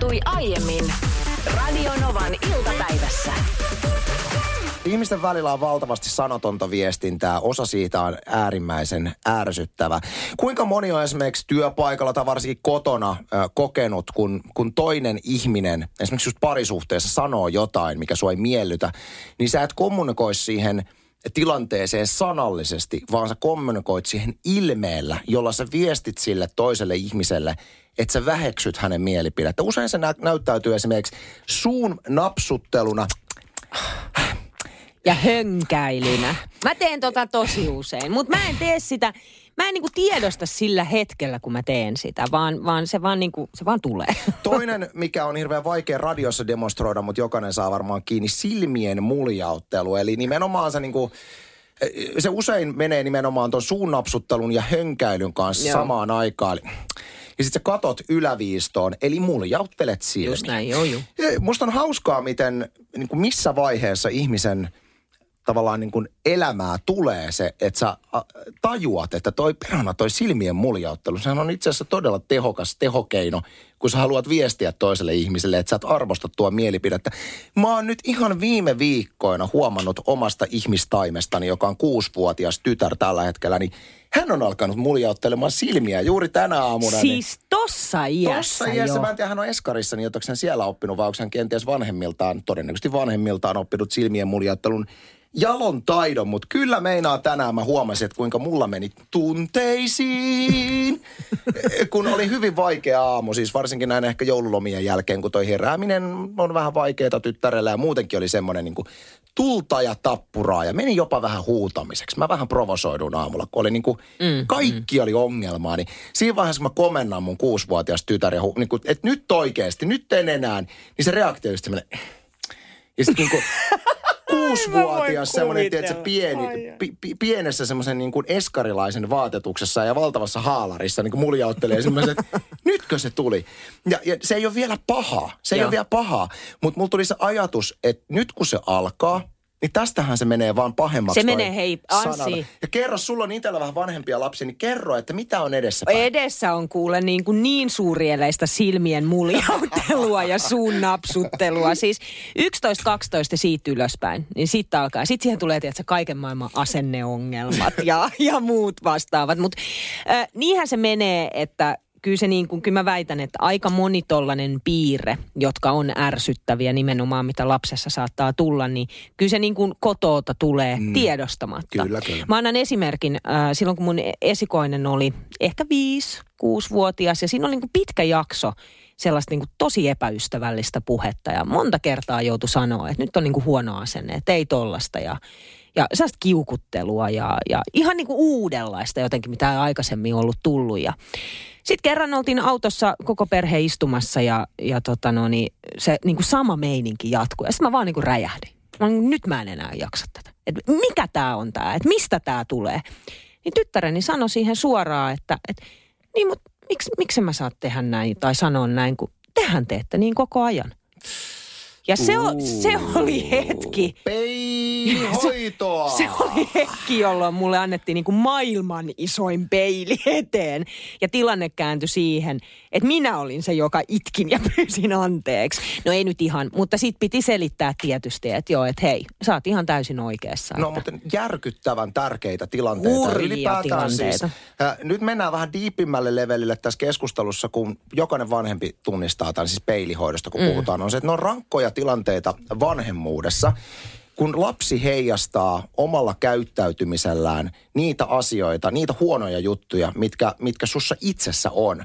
tapahtui aiemmin Radionovan iltapäivässä. Ihmisten välillä on valtavasti sanotonta viestintää. Osa siitä on äärimmäisen ärsyttävä. Kuinka moni on esimerkiksi työpaikalla tai varsinkin kotona kokenut, kun, kun toinen ihminen, esimerkiksi just parisuhteessa, sanoo jotain, mikä sua ei miellytä, niin sä et kommunikoi siihen tilanteeseen sanallisesti, vaan sä kommunikoit siihen ilmeellä, jolla sä viestit sille toiselle ihmiselle, että sä väheksyt hänen mielipidettä. Usein se nä- näyttäytyy esimerkiksi suun napsutteluna – ja hönkäilynä. Mä teen tota tosi usein, mutta mä en tee sitä, mä en niinku tiedosta sillä hetkellä, kun mä teen sitä, vaan, vaan se vaan niinku, se vaan tulee. Toinen, mikä on hirveän vaikea radiossa demonstroida, mutta jokainen saa varmaan kiinni, silmien muljauttelu. Eli nimenomaan se niinku, se usein menee nimenomaan tuon suunnapsuttelun ja hönkäilyn kanssa Joo. samaan aikaan. Ja sitten sä katot yläviistoon, eli muljauttelet silmiä. Just näin, joo joo. Musta on hauskaa, miten niin kuin missä vaiheessa ihmisen tavallaan niin kuin elämää tulee se, että sä tajuat, että toi perhana, toi silmien muljauttelu, sehän on itse asiassa todella tehokas tehokeino, kun sä haluat viestiä toiselle ihmiselle, että sä et arvosta tuo mielipidettä. Mä oon nyt ihan viime viikkoina huomannut omasta ihmistaimestani, joka on kuusivuotias tytär tällä hetkellä, niin hän on alkanut muljauttelemaan silmiä juuri tänä aamuna. niin- Siis tossa iässä, Tuossa iässä, jo. mä en tiedä, hän on Eskarissa, niin jotaksen siellä oppinut, vai onko hän kenties vanhemmiltaan, todennäköisesti vanhemmiltaan oppinut silmien muljauttelun jalon taidon, mutta kyllä meinaa tänään mä huomasin, että kuinka mulla meni tunteisiin, kun oli hyvin vaikea aamu, siis varsinkin näin ehkä joululomien jälkeen, kun toi herääminen on vähän vaikeaa tyttärellä ja muutenkin oli semmoinen niin kuin tulta ja tappuraa ja meni jopa vähän huutamiseksi. Mä vähän provosoidun aamulla, kun oli niin kuin, mm, kaikki mm. oli ongelmaa, niin siinä vaiheessa kun mä komennan mun kuusivuotias tytär ja hu, niin kuin, että nyt oikeasti, nyt en enää, niin se reaktio just semmoinen, ja sitten niin kuin, kuusivuotias semmoinen, tiedätkö, pieni, pi, pi, pienessä semmoisen niin kuin eskarilaisen vaatetuksessa ja valtavassa haalarissa niin kuin muljauttelee semmoisen, että nytkö se tuli. Ja, ja se ei ole vielä paha, se ei Joo. ole vielä paha, mutta mulla tuli se ajatus, että nyt kun se alkaa, niin tästähän se menee vaan pahemmaksi. Se menee, hei. Anssi. Ja kerro, sulla on itsellä vähän vanhempia lapsia, niin kerro, että mitä on edessä päin. Edessä on kuule niin, kuin niin suurieleistä silmien muljauttelua ja suun napsuttelua. Siis 11-12 ja siitä ylöspäin, niin sitten alkaa. Sitten siihen tulee tietysti kaiken maailman asenneongelmat ja, ja muut vastaavat. Mutta äh, niinhän se menee, että kyllä se niin kuin, kyllä mä väitän, että aika moni tollainen piirre, jotka on ärsyttäviä nimenomaan, mitä lapsessa saattaa tulla, niin kyllä se niin kuin kotoota tulee mm. tiedostamatta. Kyllä, kyllä. Mä annan esimerkin. Äh, silloin kun mun esikoinen oli ehkä viisi, kuusivuotias ja siinä oli niin kuin pitkä jakso sellaista niin kuin tosi epäystävällistä puhetta ja monta kertaa joutui sanoa, että nyt on niin kuin huono asenne, että ei tollasta ja, ja sellaista kiukuttelua ja, ja ihan niin kuin uudenlaista jotenkin, mitä ei aikaisemmin ollut tullut ja sitten kerran oltiin autossa koko perhe istumassa ja, ja tota no, niin se niin kuin sama meininki jatkui. Ja sitten mä vaan niin kuin räjähdin. Mä, olin, nyt mä en enää jaksa tätä. Et mikä tämä on tämä? Että mistä tämä tulee? Niin tyttäreni sanoi siihen suoraan, että, että niin, mutta miksi, miksi mä saat tehdä näin tai sanoa näin, kun tehän teette niin koko ajan. Ja se, o, se oli hetki. Peilihoitoa! Se oli hetki, jolloin mulle annettiin niin kuin maailman isoin peili eteen. Ja tilanne kääntyi siihen, että minä olin se, joka itkin ja pyysin anteeksi. No ei nyt ihan, mutta sit piti selittää tietysti, että joo, että hei, sä oot ihan täysin oikeassa. No että- mutta järkyttävän tärkeitä tilanteita. Hurjia Ylipäätään tilanteita. Siis, äh, nyt mennään vähän diipimmälle levelille tässä keskustelussa, kun jokainen vanhempi tunnistaa tämän siis peilihoidosta, kun mm. puhutaan. On se, että ne on rankkoja tilanteita vanhemmuudessa, kun lapsi heijastaa omalla käyttäytymisellään niitä asioita, niitä huonoja juttuja, mitkä, mitkä sussa itsessä on.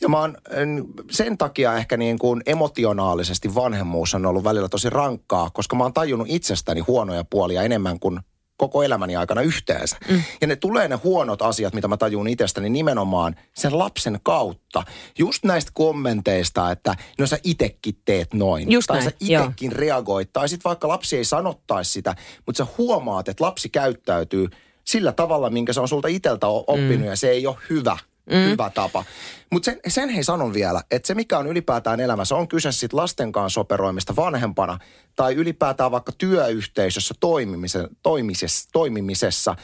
Ja mä oon en, sen takia ehkä niin kuin emotionaalisesti vanhemmuus on ollut välillä tosi rankkaa, koska mä oon tajunnut itsestäni huonoja puolia enemmän kuin koko elämäni aikana yhteensä. Mm. Ja ne tulee ne huonot asiat, mitä mä tajun itsestäni nimenomaan sen lapsen kautta. Just näistä kommenteista, että no sä itekin teet noin. Just tai näin, sä itekin reagoit. Tai sitten vaikka lapsi ei sanottaisi sitä, mutta sä huomaat, että lapsi käyttäytyy sillä tavalla, minkä se on sulta iteltä oppinut mm. ja se ei ole hyvä. Mm. Hyvä tapa. Mutta sen, sen hei sanon vielä, että se mikä on ylipäätään elämässä, on kyse sitten lasten kanssa operoimista vanhempana tai ylipäätään vaikka työyhteisössä toimimisen, toimisessa, toimimisessa.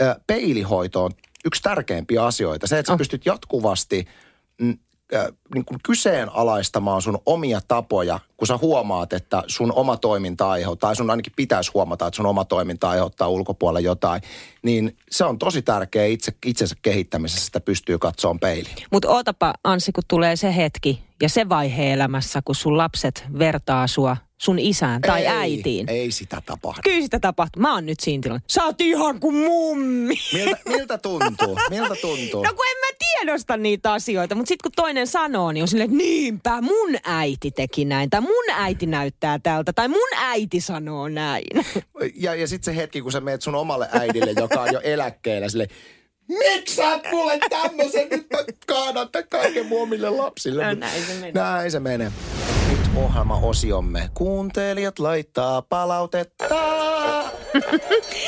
Ö, peilihoito on yksi tärkeimpiä asioita. Se, että sä Oh. pystyt jatkuvasti mm, niin kuin kyseenalaistamaan sun omia tapoja, kun sä huomaat, että sun oma toiminta aiheuttaa, tai sun ainakin pitäisi huomata, että sun oma toiminta aiheuttaa ulkopuolella jotain, niin se on tosi tärkeä itse, itsensä kehittämisessä, että pystyy katsomaan peiliin. Mutta ootapa Anssi, kun tulee se hetki ja se vaihe elämässä, kun sun lapset vertaa sua sun isään tai ei, äitiin. Ei sitä tapahdu. Kyllä sitä tapahtuu. Mä oon nyt siinä tilanteessa. Sä oot ihan kuin mummi. Miltä, miltä tuntuu? Miltä tuntuu? No kun en mä tiedosta niitä asioita, mutta sitten kun toinen sanoo, niin on silleen, että niinpä mun äiti teki näin, tai mun äiti näyttää tältä, tai mun äiti sanoo näin. Ja, ja sitten se hetki, kun sä meet sun omalle äidille, joka on jo eläkkeellä, sille Miksi sä et mulle tämmöisen? Nyt mä kaadan kaiken muomille lapsille. No, näin se menee. Näin se menee. Nyt ohjelma-osiomme. Kuuntelijat laittaa palautetta.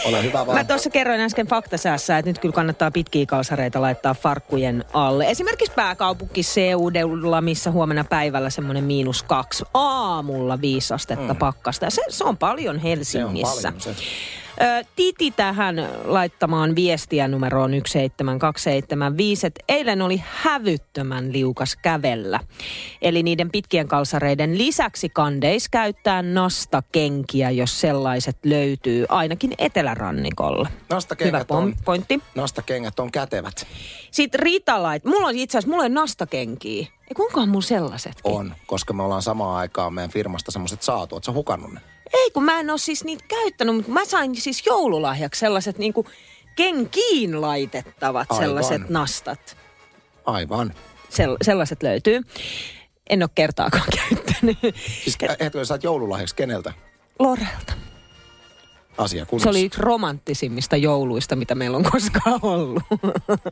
Ole hyvä vaan. Mä tuossa kerroin äsken faktasäässä, että nyt kyllä kannattaa pitkiä kalsareita laittaa farkkujen alle. Esimerkiksi pääkaupunkiseudulla, missä huomenna päivällä semmoinen miinus kaksi. Aamulla viisi astetta mm. pakkasta. Ja se, se on paljon se on Helsingissä. paljon se. Ö, Titi tähän laittamaan viestiä numeroon 17275, että eilen oli hävyttömän liukas kävellä. Eli niiden pitkien kalsareiden lisäksi kandeis käyttää nastakenkiä, jos sellaiset löytyy, ainakin etelärannikolla. Hyvä Nastakengät on, pom- pointti. nastakengät on kätevät. Sitten Rita lait, mulla on itse asiassa, mulla on nastakenkiä. Ei kuinka mulla sellaisetkin? On, koska me ollaan samaan aikaan meidän firmasta semmoiset saatu. Oletko hukannut ne? Ei, kun mä en ole siis niitä käyttänyt, mutta mä sain siis joululahjaksi sellaiset niinku kenkiin laitettavat Aivan. sellaiset nastat. Aivan. Sell- sellaiset löytyy. En ole kertaakaan käyttänyt. Siis etkö sä joululahjaksi keneltä? Lorelta. Asia kunnossa. Se oli yksi romanttisimmista jouluista, mitä meillä on koskaan ollut.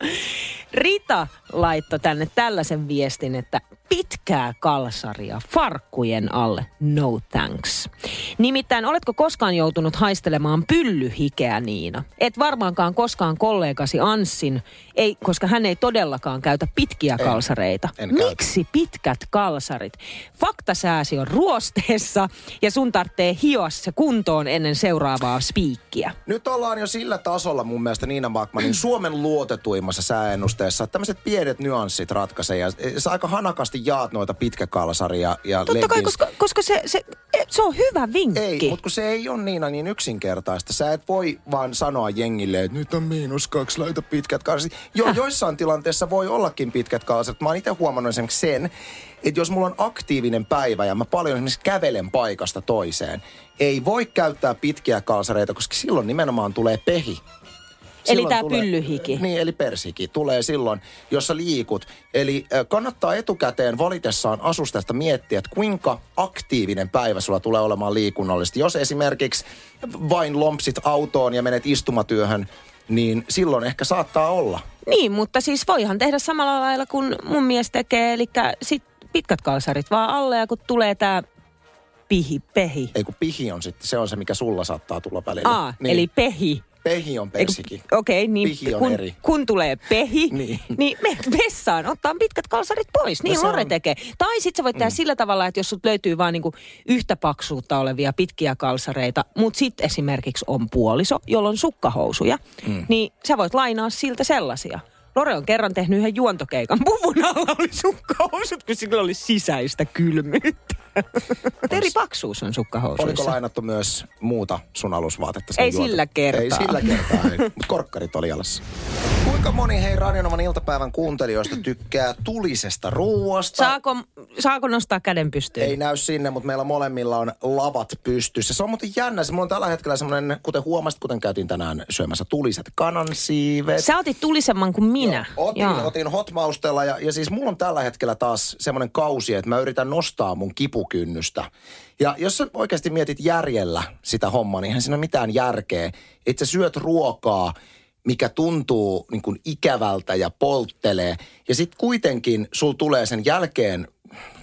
Rita laittoi tänne tällaisen viestin, että pitkää kalsaria farkkujen alle, no thanks. Nimittäin, oletko koskaan joutunut haistelemaan pyllyhikeä, Niina? Et varmaankaan koskaan kollegasi Anssin, ei, koska hän ei todellakaan käytä pitkiä En. kalsareita. En käytä. Miksi pitkät kalsarit? Faktasääsi on ruosteessa ja sun tarvitsee hioa se kuntoon ennen seuraavaa spiikkiä. Nyt ollaan jo sillä tasolla mun mielestä Niina Bakmanin Suomen luotetuimmassa sääennusteessa. että Tämmöiset pienet nyanssit ratkaisee ja sä aika hanakasti jaat noita pitkäkalsaria ja Totta kai, leggings. koska, koska se, se, se on hyvä vinkki. Ei, mutta kun se ei ole Niina niin yksinkertaista. Sä et voi vaan sanoa jengille, että nyt on miinus kaksi, laita pitkät kalsarit. Joo, joissain tilanteissa voi ollakin pitkät kalsarit. Mä oon itse huomannut esimerkiksi sen, että jos mulla on aktiivinen päivä ja mä paljon esimerkiksi kävelen paikasta toiseen, ei voi käyttää pitkiä kalsareita, koska silloin nimenomaan tulee pehi. Eli Silloin tää tulee- pyllyhiki. Niin, eli persiki tulee silloin, jos sä liikut. Eli kannattaa etukäteen valitessaan asustasta miettiä, että kuinka aktiivinen päivä sulla tulee olemaan liikunnallisesti. Jos esimerkiksi vain lompsit autoon ja menet istumatyöhön, niin silloin ehkä saattaa olla. Niin, mutta siis voihan tehdä samalla lailla kuin mun mies tekee, eli sit pitkät kalsarit vaan alle ja kun tulee tää pihi, pehi. Ei kun pihi on sitten, se on se, mikä sulla saattaa tulla välillä. Aa, niin, eli pehi. Pehi on Ei kun- persiki. Okei, okay, niin Pihi on kun, eri. kun tulee pehi, Niin. niin, menet vessaan, ottaa pitkät kalsarit pois. Niin No Lore on- tekee. Tai sitten sä voit tehdä sillä tavalla, että jos sut löytyy vaan niinku yhtä paksuutta olevia pitkiä kalsareita, mutta sitten esimerkiksi on puoliso, jolla on sukkahousuja, mm. niin sä voit lainaa siltä sellaisia. Lore on kerran tehnyt yhden juontokeikan. Puvun alla oli sukkahousut, kun sillä oli sisäistä kylmyyttä. Eri paksuus on sukkahousuissa. Oliko lainattu myös muuta sun alusvaatetta? Ei juonto- sillä kertaa. Ei sillä kertaa, mutta korkkarit oli jalassa. Kuinka moni hei Radionovan iltapäivän kuuntelijoista tykkää tulisesta ruuasta? Saako, saako nostaa käden pystyyn? Ei näy sinne, mutta meillä molemmilla on lavat pystyssä. Se on muuten jännä. Se mulla on tällä hetkellä semmoinen, kuten huomasit, kuten käytiin tänään syömässä tuliset kanansiivet. Sä otit tulisemman kuin minä. Joo, otin, otin hotmaustella ja, ja siis mulla on tällä hetkellä taas semmoinen kausi, että mä yritän nostaa mun kipukynnystä. Ja jos sä oikeasti mietit järjellä sitä hommaa, niin eihän siinä ole mitään järkeä. Että sä syöt ruokaa, mikä tuntuu niin kuin ikävältä ja polttelee. Ja sitten kuitenkin sul tulee sen jälkeen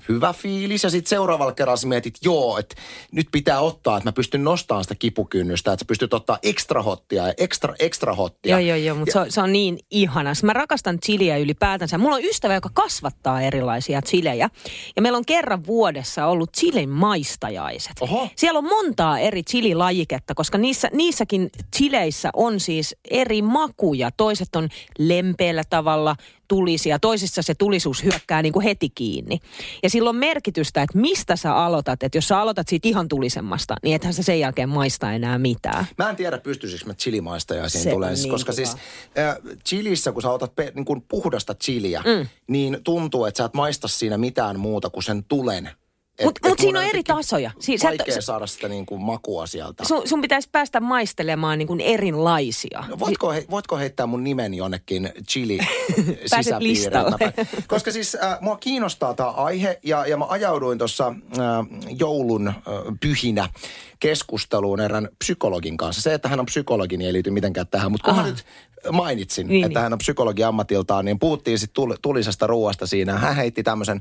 hyvä fiilis ja sitten seuraavalla kerralla sä mietit, joo, että nyt pitää ottaa, että mä pystyn nostamaan sitä kipukynnystä, että sä pystyt ottaa ekstra hottia ja ekstra, ekstra hottia. Joo, joo, joo, mutta se, on- se on niin ihanas. Mä rakastan chiliä ylipäätänsä. Mulla on ystävä, joka kasvattaa erilaisia chilejä. Ja meillä on kerran vuodessa ollut chilin maistajaiset. Oho. Siellä on montaa eri chililajiketta, koska niissä, niissäkin chileissä on siis eri makuja. Toiset on lempeällä tavalla tulisi ja toisissa se tulisuus hyökkää niin kuin heti kiinni. Ja silloin merkitystä, että mistä sä aloitat. Että jos sä aloitat siitä ihan tulisemmasta, niin ethän sä sen jälkeen maista enää mitään. Mä en tiedä, pystyisikö mä chilimaistajaa Se tulee. niin koska hyvä. siis äh, chilissä, kun sä otat pe- niin kuin puhdasta chiliä, mm. niin tuntuu, että sä et maista siinä mitään muuta kuin sen tulen. Mutta mut siinä on eri tasoja. Si- sä et- Vaikea saada sitä niin kuin makua sieltä. sun, sun pitäisi päästä maistelemaan niin kuin erilaisia. No, voitko, he, voitko heittää mun nimen jonnekin chili listalle. Koska siis äh, mua kiinnostaa tämä aihe ja, ja mä ajauduin tuossa äh, joulun äh, pyhinä keskusteluun erään psykologin kanssa. Se, että hän on psykologi, niin ei liity mitenkään tähän, mutta kun Aha. mä nyt mainitsin, Niin, että niin. hän on psykologi ammatiltaan, niin puhuttiin sitten tul- tulisesta ruoasta siinä. Hän heitti tämmöisen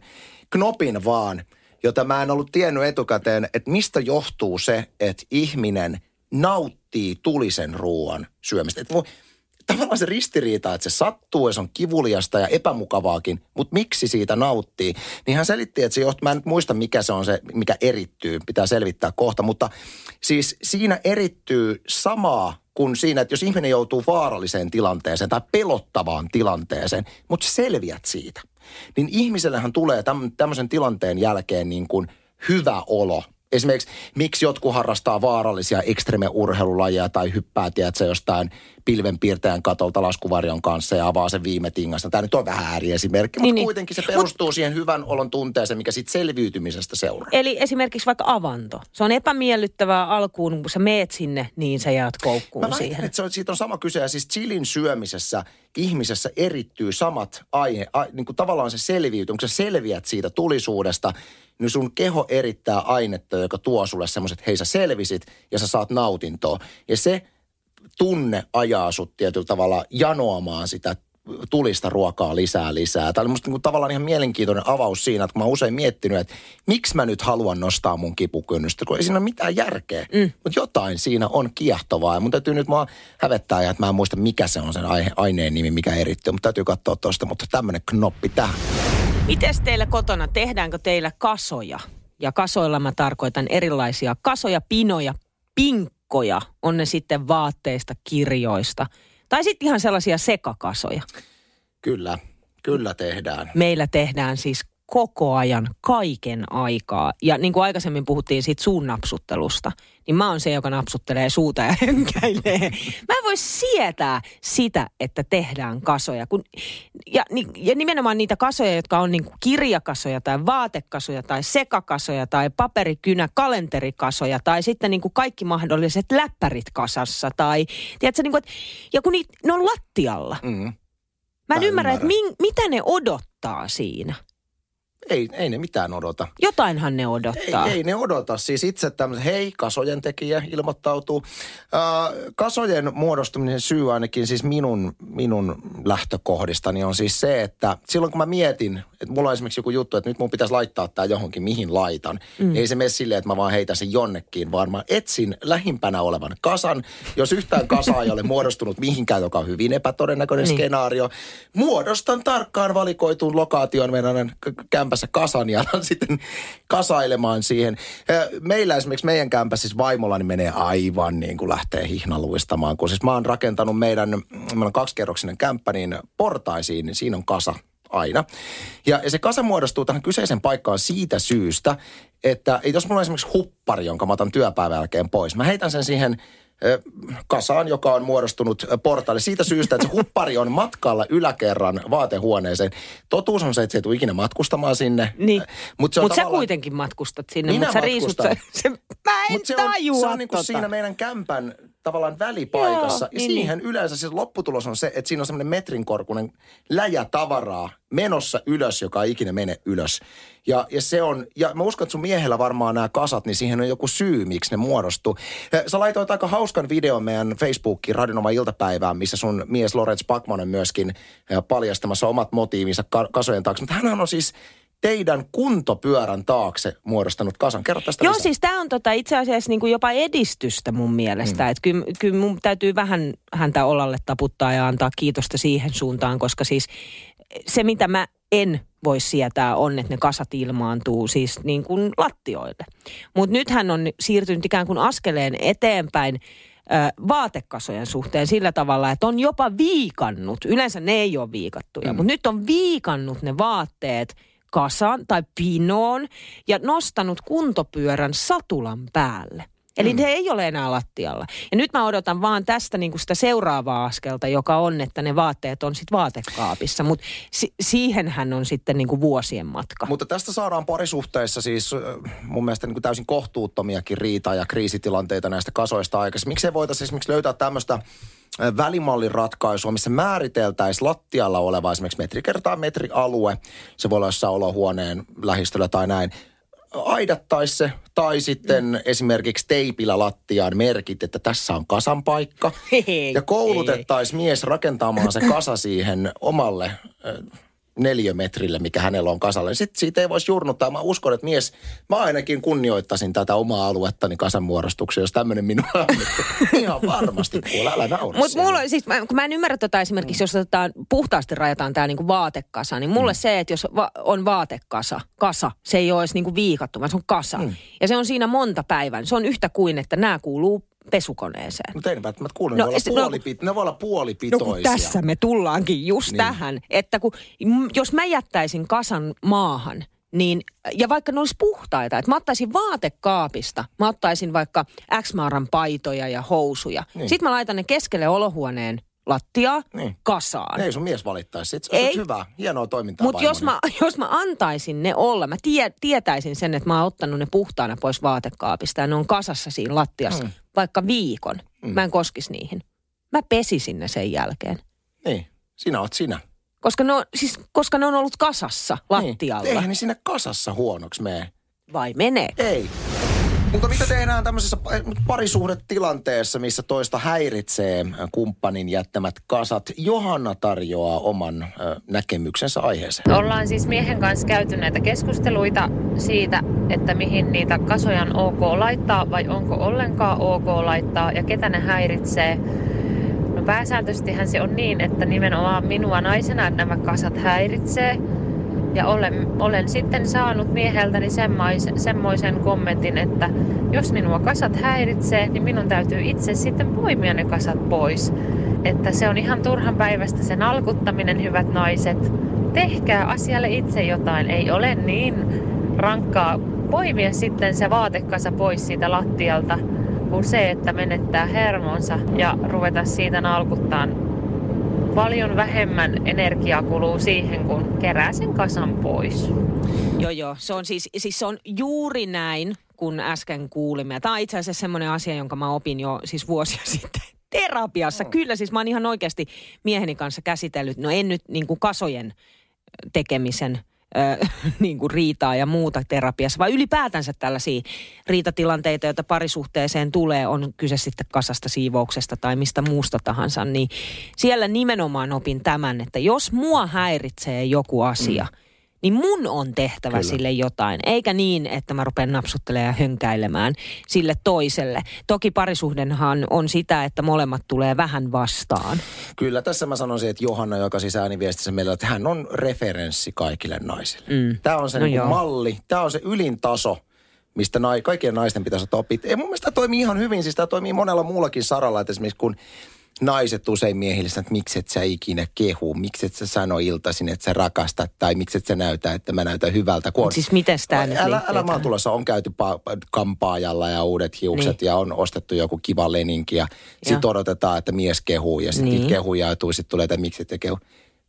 knopin vaan, jota mä en ollut tiennyt etukäteen, että mistä johtuu se, että ihminen nauttii tulisen ruoan syömistä. Että tavallaan se ristiriita, että se sattuu ja se on kivuliasta ja epämukavaakin, mutta miksi siitä nauttii? Niin hän selitti, että se johtuu, mä en nyt muista mikä se on se, mikä erittyy, pitää selvittää kohta, mutta siis siinä erittyy samaa kuin siinä, että jos ihminen joutuu vaaralliseen tilanteeseen tai pelottavaan tilanteeseen, mutta selviät siitä, niin ihmisellähän tulee täm- tämmöisen tilanteen jälkeen niin kuin hyvä olo. Esimerkiksi miksi jotkut harrastaa vaarallisia ekstreme-urheilulajeja tai hyppää, tiedätkö, jostain pilvenpiirtäjän katolta laskuvarjon kanssa ja avaa sen viime tingasta. Tämä nyt on vähän ääriesimerkki, Niin, mutta niin. kuitenkin se perustuu siihen hyvän olon tunteeseen, mikä siitä selviytymisestä seuraa. Eli esimerkiksi vaikka avanto. Se on epämiellyttävää alkuun, kun sä meet sinne, niin sä jäät koukkuun Mä väitän, siihen. että se on, siitä on sama kyse. Ja siis chilin syömisessä ihmisessä erittyy samat aihe, a, niin kuin tavallaan se selviytyy. Kun sä selviät siitä tulisuudesta, niin sun keho erittää ainetta, joka tuo sulle semmoiset, hei sä selvisit ja sä saat nautintoa. Ja se tunne ajaa sut tietyllä tavalla janoamaan sitä tulista ruokaa lisää lisää. Tämä oli musta niin tavallaan ihan mielenkiintoinen avaus siinä, että mä oon usein miettinyt, että miksi mä nyt haluan nostaa mun kipukynnystä, kun ei siinä ole mitään järkeä. Mm. Mutta jotain siinä on kiehtovaa. Ja mun täytyy nyt mua hävettää, että mä en muista mikä se on sen aihe, aineen nimi, mikä erittyy. Mutta täytyy katsoa tuosta, mutta tämmöinen knoppi tähän. Mites teillä kotona, tehdäänkö teillä kasoja? Ja kasoilla mä tarkoitan erilaisia kasoja, pinoja, pinkkoja, on ne sitten vaatteista, kirjoista. Tai sitten ihan sellaisia sekakasoja. Kyllä, kyllä tehdään. Meillä tehdään siis koko ajan, kaiken aikaa. Ja niin kuin aikaisemmin puhuttiin siitä suun napsuttelusta, niin mä oon se, joka napsuttelee suuta ja hönkäilee. Mä en voi sietää sitä, että tehdään kasoja. Kun, ja, ja nimenomaan niitä kasoja, jotka on niin kuin kirjakasoja tai vaatekasoja tai sekakasoja tai paperikynä, kalenterikasoja tai sitten niin kuin kaikki mahdolliset läppärit kasassa. Tai, tiedätkö, niin kuin, että, ja kun niitä, ne on lattialla. Mm. Mä en Mä ymmärrä, että min, mitä ne odottaa siinä. Ei, ei ne mitään odota. Jotainhan ne Ei, odottaa. ei ne odota. Siis itse tämmöisen, hei, kasojen tekijä ilmoittautuu. Äh, kasojen muodostuminen syy ainakin siis minun, minun lähtökohdistani on siis se, että silloin kun mä mietin, että mulla on esimerkiksi joku juttu, että nyt mun pitäisi laittaa tämä johonkin, mihin laitan. Mm. Niin ei se mene silleen, että mä vaan heitän sen jonnekin, vaan mä etsin lähimpänä olevan kasan. Jos yhtään kasaa ei ole muodostunut mihinkään, joka on hyvin epätodennäköinen Niin. skenaario, muodostan tarkkaan valikoituun lokaation meidän kämpässä kasan ja alan sitten kasailemaan siihen. Meillä esimerkiksi meidän kämpässä siis vaimollani menee aivan niin kuin lähtee hihnaluistamaan, kun siis mä oon rakentanut meidän, meillä on kaksikerroksinen kämppä, niin portaisiin, niin siinä on kasa aina. Ja, ja se kasa muodostuu tähän kyseisen paikkaan siitä syystä, että jos mulla on esimerkiksi huppari, jonka mä otan työpäivän jälkeen pois, mä heitän sen siihen kasaan, joka on muodostunut ö, portaalle siitä syystä, että se huppari on matkalla yläkerran vaatehuoneeseen. Totuus on se, että se ei tule ikinä matkustamaan sinne. Niin. Mutta se on Mutta sä tavallaan- kuitenkin matkustat sinne, mutta sä riisut matkustan. se, se, Mä en Mut se on, tajua se on niinku tota. siinä meidän kämpän tavallaan välipaikassa. Joo, ja niin, siihen yleensä se lopputulos on se, että siinä on semmoinen metrin korkunen läjä tavaraa menossa ylös, joka ei ikinä mene ylös. Ja, ja se on, ja mä uskon, että sun miehellä varmaan nämä kasat, niin siihen on joku syy, miksi ne muodostuu. Sä laitoit aika hauskan videon meidän Facebookiin Radionova iltapäivään, missä sun mies Lorenz Backman on myöskin paljastamassa omat motiivinsa ka- kasojen taakse. Mutta hän on siis teidän kuntopyörän taakse muodostanut kasan. Kerro tästä Joo, lisää. siis tämä on tota itse asiassa niinku jopa edistystä mun mielestä. Mm. Että kyllä, kyllä mun täytyy vähän häntä olalle taputtaa ja antaa kiitosta siihen suuntaan, koska siis se mitä mä en voi sietää on, että ne kasat ilmaantuu siis niin kuin lattioille. Mutta nyt hän on siirtynyt ikään kuin askeleen eteenpäin vaatekasojen suhteen sillä tavalla, että on jopa viikannut. Yleensä ne ei ole viikattuja, mm. mutta nyt on viikannut ne vaatteet kasaan tai pinoon ja nostanut kuntopyörän satulan päälle. Eli mm. ne ei ole enää lattialla. Ja nyt mä odotan vaan tästä niin kuin sitä seuraavaa askelta, joka on, että ne vaatteet on sitten vaatekaapissa. Mutta si- siihenhän on sitten niin kuin vuosien matka. Mutta tästä saadaan parisuhteissa siis mun mielestä niin kuin täysin kohtuuttomiakin riita- ja kriisitilanteita näistä kasoista aikaisemmin. Miksi ei voitaisiin esimerkiksi löytää tämmöistä välimallin ratkaisua, missä määriteltäisiin lattialla oleva esimerkiksi metri kertaa metri alue. Se voi olla jossain olohuoneen lähistöllä tai näin aidattaisi se, tai sitten mm. esimerkiksi teipillä lattiaan merkit, että tässä on kasan paikka. ja koulutettaisiin mies rakentamaan se kasa siihen omalle neliömetrille, mikä hänellä on kasalle. Sitten siitä ei voisi jurnuttaa. Mä uskon, että mies, mä ainakin kunnioittaisin tätä omaa aluettani kasan muodostuksia, jos tämmöinen minua on. Ihan varmasti kuule, älä naura. Mutta mulla siis, mä, kun mä en ymmärrä tota esimerkiksi, jos otetaan, puhtaasti rajataan tämä niinku vaatekasa, niin mulle mm. se, että jos va, on vaatekasa, kasa, se ei ole edes niinku viikattu, vaan se on kasa. Mm. Ja se on siinä monta päivää. Se on yhtä kuin, että nämä kuuluu pesukoneeseen. Mutta ei välttämättä kuulu, no, ne, voi olla puolipit, no, ne voi olla puolipitoisia. No tässä me tullaankin just niin. tähän, että kun, jos mä jättäisin kasan maahan, niin, ja vaikka ne olisi puhtaita, että mä ottaisin vaatekaapista, mä ottaisin vaikka X-maaran paitoja ja housuja. Niin. Sitten mä laitan ne keskelle olohuoneen lattiaa niin. kasaan. Ei sun mies valittaisi. Se on hyvä, hienoa toimintaa Mutta jos mä, jos mä antaisin ne olla, mä tie, tietäisin sen, että mä oon ottanut ne puhtaana pois vaatekaapista ja ne on kasassa siinä lattiassa mm. Vaikka viikon. Mm. Mä en koskis niihin. Mä pesisin ne sen jälkeen. Niin, sinä oot sinä. Koska ne on, siis, koska ne on ollut kasassa niin. lattialla. Niin. Eihän ne sinne kasassa huonoksi mene. Vai menee? Ei. Mutta mitä tehdään tämmöisessä parisuhdetilanteessa, missä toista häiritsee kumppanin jättämät kasat? Johanna tarjoaa oman näkemyksensä aiheeseen. Ollaan siis miehen kanssa käyty näitä keskusteluita siitä, että mihin niitä kasoja on ok laittaa vai onko ollenkaan ok laittaa ja ketä ne häiritsee. No pääsääntöisesti se on niin, että nimenomaan minua naisena nämä kasat häiritsee – ja olen, olen sitten saanut mieheltäni semmoisen, semmoisen kommentin, että jos minua kasat häiritsee, niin minun täytyy itse sitten poimia ne kasat pois. Että se on ihan turhan päivästä sen alkuttaminen, hyvät naiset. Tehkää asialle itse jotain. Ei ole niin rankkaa poimia sitten se vaatekasa pois siitä lattialta, kuin se, että menettää hermonsa ja ruveta siitä nalkuttaan paljon vähemmän energiaa kuluu siihen, kun kerää sen kasan pois. Joo, joo. Se on siis, siis se on juuri näin, kun äsken kuulimme. Tämä on itse asiassa semmoinen asia, jonka mä opin jo siis vuosia sitten terapiassa. Oh. Kyllä, siis mä oon ihan oikeasti mieheni kanssa käsitellyt, no en nyt niin kuin kasojen tekemisen – ö, niin kuin riitaa ja muuta terapiassa, vai ylipäätänsä tällaisia riitatilanteita, joita parisuhteeseen tulee, on kyse sitten kasasta, siivouksesta tai mistä muusta tahansa, niin siellä nimenomaan opin tämän, että jos mua häiritsee joku asia, mm niin mun on tehtävä Kyllä. sille jotain. Eikä niin, että mä rupean napsuttelemaan ja hönkäilemään sille toiselle. Toki parisuhdenhan on sitä, että molemmat tulee vähän vastaan. Kyllä, tässä mä sanoisin, että Johanna, joka siis ääniviestissä meillä, että hän on referenssi kaikille naisille. Mm. Tämä on se no niin malli, tämä on se ylin taso mistä nai, kaikkien naisten pitäisi ottaa opit. Ei mun mielestä tämä toimii ihan hyvin, siis tämä toimii monella muullakin saralla, että esimerkiksi kun naiset usein miehille että miksi et sä ikinä kehu, miksi et sä sano iltaisin, että sä rakastat, tai miksi et sä näytä, että mä näytän hyvältä. Kun on, siis miten nyt Älä, älä maan tulossa, on käyty pa- kampaajalla ja uudet hiukset niin. ja on ostettu joku kiva leninki ja sitten odotetaan, että mies kehuu ja sitten niin. kehuja ja sitten tulee, että miksi et kehu.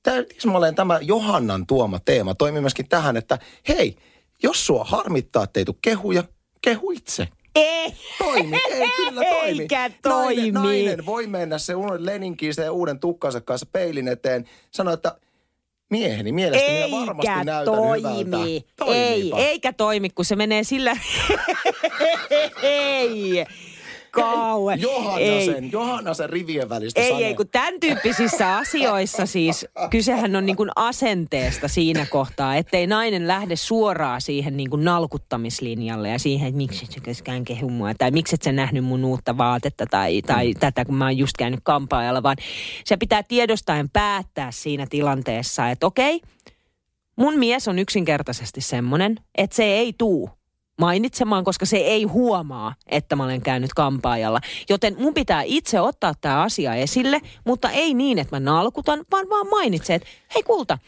Tämä, tämä Johannan tuoma teema toimii myöskin tähän, että hei, jos sua harmittaa, että ei tule kehuja, kehu itse. Ei. Toimi, ei kyllä toimi. Eikä toimi. Nainen, nainen voi mennä se leninkiin sen uuden tukkansa kanssa peilin eteen, sanoa, että mieheni mielestäni eikä varmasti näytän toimi. hyvältä. Toimipa. Ei, eikä toimi, kun se menee sillä... ei kauan. Johannasen, ei. Johannasen rivien välistä Ei, sane. ei, kun tämän tyyppisissä asioissa siis kysehän on niin kuin asenteesta siinä kohtaa, ettei nainen lähde suoraan siihen niin kuin nalkuttamislinjalle ja siihen, että miksi et keskään kehu mua, tai miksi et sä nähnyt mun uutta vaatetta tai, tai mm. tätä, kun mä oon just käynyt kampaajalla, vaan se pitää tiedostaen päättää siinä tilanteessa, että okei, mun mies on yksinkertaisesti semmonen, että se ei tuu mainitsemaan, koska se ei huomaa, että mä olen käynyt kampaajalla. Joten mun pitää itse ottaa tämä asia esille, mutta ei niin, että mä nalkutan, vaan vaan mainitsen, että hei kulta,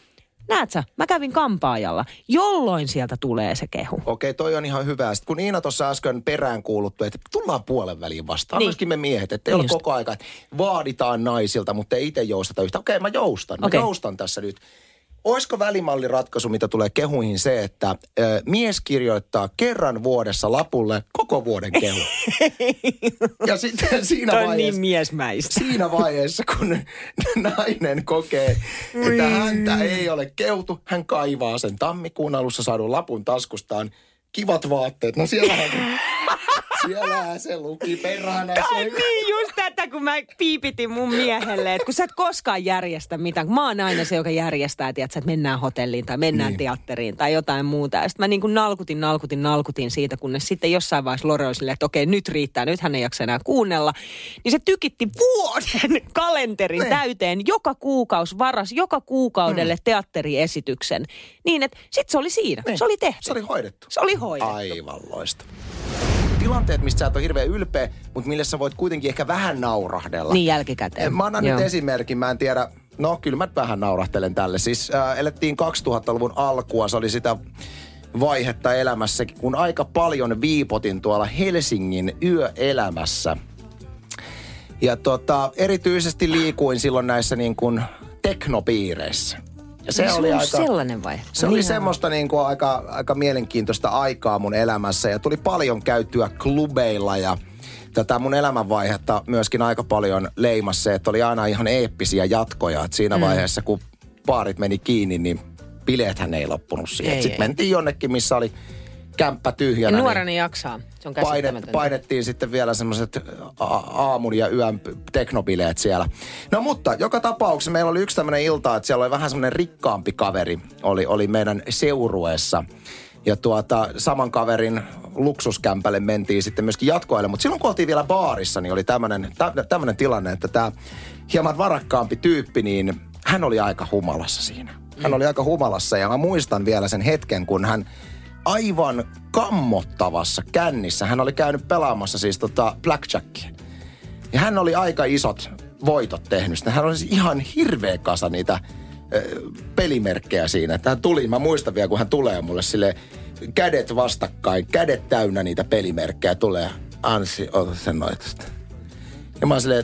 näet sä, mä kävin kampaajalla, jolloin sieltä tulee se kehu. Okei, toi on ihan hyvä. Sitten kun Iina tuossa äsken perään kuuluttu, että tullaan puolen väliin vastaan. Niin. Niin. Myöskin me miehet, että ei Niin ole just. koko aika, että vaaditaan naisilta, mutta ei itse joustata yhtä. Okei, mä joustan. Mä Okei. joustan tässä nyt. Olisiko välimalliratkaisu, mitä tulee kehuihin, se, että ö, mies kirjoittaa kerran vuodessa lapulle koko vuoden kehu. ja sitten siinä Toi on vaiheessa... niin miesmäistä. siinä vaiheessa, kun nainen kokee, että häntä ei ole keutu, hän kaivaa sen tammikuun alussa saadun lapun taskustaan. Kivat vaatteet. No siellähän se, siellähän se luki perhana. Tämä on niin kun mä piipitin mun miehelle, että kun sä et koskaan järjestä mitään. Mä oon aina se, joka järjestää, tiedätkö, että mennään hotelliin tai mennään niin. Teatteriin tai jotain muuta. Ja sitten mä niin kuin nalkutin, nalkutin, nalkutin siitä, kunnes sitten jossain vaiheessa Lore oli silleen, että okei, nyt riittää, nyt hän ei jaksa enää kuunnella. Niin se tykitti vuoden kalenterin Niin. täyteen, joka kuukausi varas, joka kuukaudelle mm. teatteriesityksen. Niin, että sit se oli siinä, Niin. se oli tehty. se oli hoidettu. Se oli hoidettu. Aivan loista. Tilanteet, mistä sä et ole hirveän ylpeä, mutta millä sä voit kuitenkin ehkä vähän naurahdella. Niin jälkikäteen. Mä annan Joo. nyt esimerkin, mä en tiedä, no kyllä mä vähän naurahtelen tälle. Siis äh, elettiin 2000-luvun alkua, se oli sitä vaihetta elämässäkin, kun aika paljon viipotin tuolla Helsingin yöelämässä. Ja tota, erityisesti liikuin silloin näissä niin kuin teknopiireissä. Ja se Niin oli sulla on aika... sellainen vai? Se oli Niin. semmoista niin kuin aika, aika mielenkiintoista aikaa mun elämässä ja tuli paljon käyttyä klubeilla ja tätä mun elämänvaihetta myöskin aika paljon leimasi se, että oli aina ihan eeppisiä jatkoja. Että siinä mm. vaiheessa, kun baarit meni kiinni, niin bileethän ei loppunut siihen. Sitten mentiin jonnekin, missä oli kämppä Ja tyhjänä. nuorena niin jaksaa. Se on painet, painettiin sitten vielä semmoiset aamun ja yön teknobileet siellä. No mutta joka tapauksessa meillä oli yksi tämmöinen ilta, että siellä oli vähän semmoinen rikkaampi kaveri, oli, oli meidän seurueessa. Ja tuota, saman kaverin luksuskämpälle mentiin sitten myöskin jatkoille. Mutta silloin kun oltiin vielä baarissa, niin oli tämmöinen, tämmöinen tilanne, että tämä hieman varakkaampi tyyppi, niin hän oli aika humalassa siinä. Hän oli aika humalassa ja mä muistan vielä sen hetken, kun hän aivan kammottavassa kännissä. Hän oli käynyt pelaamassa siis tota blackjackia. Ja hän oli aika isot voitot tehnyt. Sitten Hän oli siis ihan hirveä kasa niitä ö, pelimerkkejä siinä. Että hän tuli, mä muistan vielä, kun hän tulee mulle sille kädet vastakkain, kädet täynnä niitä pelimerkkejä tulee. Ansi, ota sen noita. Ja mä oon silleen,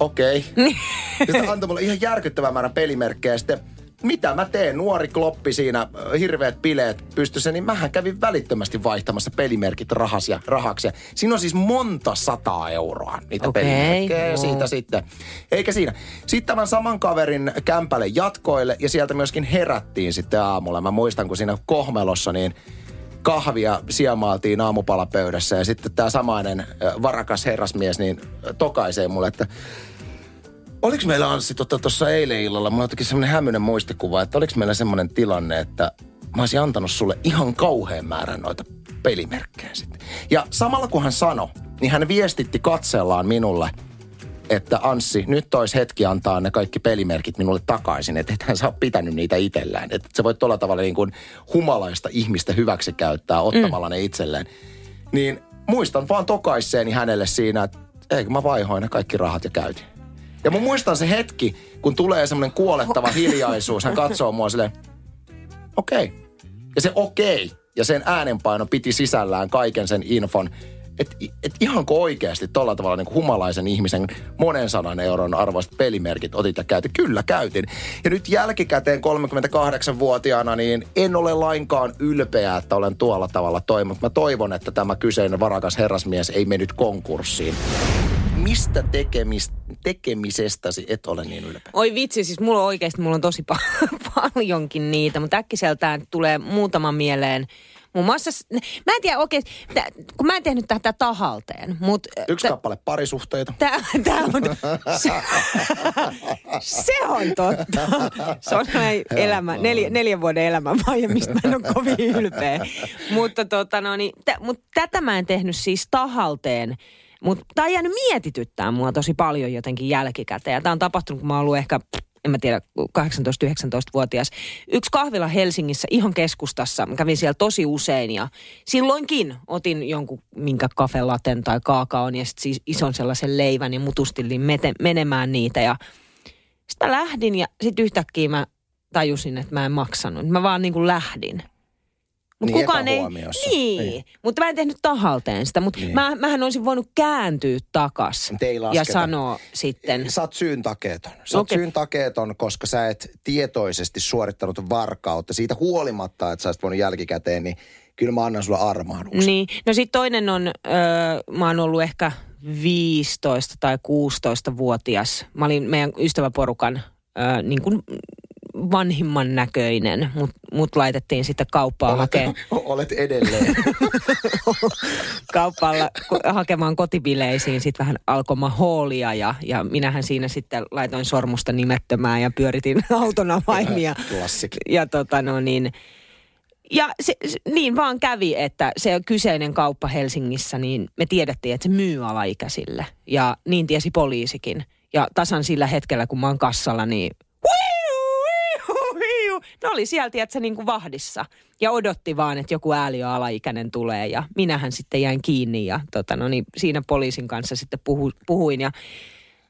okei. Okay. Sitten antoi mulle ihan järkyttävän määrän pelimerkkejä. Sitten mitä mä teen? Nuori kloppi siinä, ö, hirveät bileet pystyssä, niin mähän kävin välittömästi vaihtamassa pelimerkit rahas ja rahaksi. Ja Siinä on siis monta sataa euroa niitä Okei, pelimerkkejä ja joo. siitä sitten. Eikä siinä. Sitten tämän saman kaverin kämpälle jatkoille ja sieltä myöskin herättiin sitten aamulla. Mä muistan, kun siinä kohmelossa niin kahvia siemaaltiin aamupalapöydässä ja sitten tämä samainen ö, varakas herrasmies niin tokaisee mulle, että Oliko meillä Anssi tuossa tota, eilen illalla, mulla on jotenkin semmoinen hämyinen muistikuva, että oliko meillä semmoinen tilanne, että mä olisin antanut sulle ihan kauhean määrän noita pelimerkkejä sitten. Ja samalla kun hän sanoi, niin hän viestitti katsellaan minulle, että Anssi, nyt olisi hetki antaa ne kaikki pelimerkit minulle takaisin, että et hän saa pitänyt niitä itsellään. Että se voi tuolla tavalla niin kuin humalaista ihmistä hyväksi käyttää ottamalla mm. ne itselleen. Niin muistan vaan tokaisseeni hänelle siinä, että eikö mä vaihoin ne kaikki rahat ja käytin. Ja mä muistan se hetki, kun tulee semmoinen kuolettava hiljaisuus. Hän katsoo mua silleen, okei. Okay. Ja se okei okay, ja sen äänenpaino piti sisällään kaiken sen infon. Että et ihanko oikeasti tolla tavalla niin kuin humalaisen ihmisen monen sadan euron arvoiset pelimerkit otit ja käytit? Kyllä käytin. Ja nyt jälkikäteen 38-vuotiaana niin en ole lainkaan ylpeä, että olen tuolla tavalla toiminut. Mä toivon, että tämä kyseinen varakas herrasmies ei mennyt konkurssiin. Mistä tekemis, tekemisestäsi et ole niin ylpeä? Oi vitsi, siis mulla on oikeasti, mulla on tosi pa- paljonkin niitä, mutta äkkiseltään tulee muutama mieleen. Muun muassa, mä en tiedä oikein, kun mä en tehnyt tätä tahalteen, mutta... Yksi kappale parisuhteita. Tää, tää on, se, se on totta. Se on elämä, neljä, neljän vuoden elämänvaihe, mistä mä en ole kovin ylpeä. Mutta tota no, niin, tä, mut tätä mä en tehnyt siis tahalteen. Mutta tämä on jäänyt mietityttää mua tosi paljon jotenkin jälkikäteen. Tämä on tapahtunut, kun mä oon ollut ehkä en mä tiedä, 18-19-vuotias. Yksi kahvila Helsingissä ihan keskustassa. Mä kävin siellä tosi usein ja silloinkin otin jonkun minkä kafelaten tai kaakaon ja sitten siis ison sellaisen leivän ja mutustelin mete, menemään niitä. Ja sitten lähdin ja sitten yhtäkkiä mä tajusin, että mä en maksanut. Mä vaan niin kuin lähdin. Mut Niin, kukaan ei, niin, Niin. mutta mä en tehnyt tahalteen sitä. Mutta Niin. mä, mähän olisin voinut kääntyä takas ja sanoa sitten. Sä oot syyn takeeton. Sä Okei. syyn takeeton, koska sä et tietoisesti suorittanut varkautta. Siitä huolimatta, että sä olisit voinut jälkikäteen, niin kyllä mä annan sulle armahduksen. Niin. No sitten toinen on, öö, mä oon ollut ehkä 15 tai 16-vuotias. Mä olin meidän ystäväporukan öö, niin kuin vanhimman näköinen, mut, mut laitettiin sitten kauppaan Olet, hakemaan. olet edelleen. kauppalla ko- hakemaan kotibileisiin sitten vähän alkomahoolia ja, ja minähän siinä sitten laitoin sormusta nimettömään ja pyöritin autona vain ja, Klassik. ja tota no niin, ja se, se, niin vaan kävi, että se kyseinen kauppa Helsingissä, niin me tiedettiin, että se myy alaikäisille. Ja niin tiesi poliisikin. Ja tasan sillä hetkellä, kun mä oon kassalla, niin huiu. Ne oli sieltä, että se niin kuin vahdissa. Ja odotti vaan, että joku ääliö alaikäinen tulee. Ja minähän sitten jäin kiinni ja tota, no niin, siinä poliisin kanssa sitten puhu, puhuin. Ja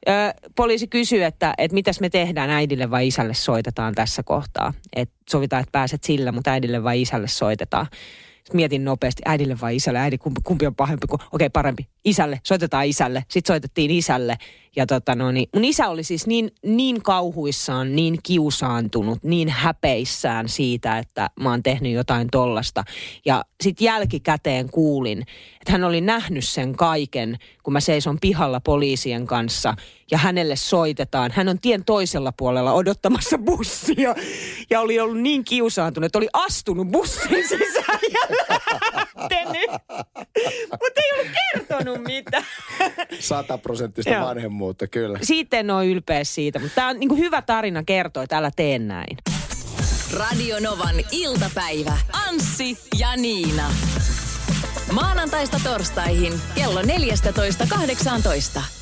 Ö, poliisi kysyy, että, että mitäs me tehdään, äidille vai isälle soitetaan tässä kohtaa. Että sovitaan, että pääset sillä, mutta äidille vai isälle soitetaan. Sitten mietin nopeasti, äidille vai isälle, äidi kumpi, kumpi on pahempi kuin, okei okay, parempi, isälle, soitetaan isälle. Sitten soitettiin isälle ja tota no niin, mun isä oli siis niin, niin kauhuissaan, niin kiusaantunut, niin häpeissään siitä, että mä oon tehnyt jotain tollasta. Ja sitten jälkikäteen kuulin, että hän oli nähnyt sen kaiken, kun mä seison pihalla poliisien kanssa ja hänelle soitetaan. Hän on tien toisella puolella odottamassa bussia ja oli ollut niin kiusaantunut, että oli astunut bussin sisään ja lähtenyt. Mutta ei ollut kertonut mitään. Sataprosenttista Joo. Vanhemmuutta, kyllä. Siitä en ole ylpeä siitä, mutta tämä on niin hyvä tarina kertoa, että älä tee näin. Radio Novan iltapäivä. Anssi ja Niina. Maanantaista torstaihin kello 14.18.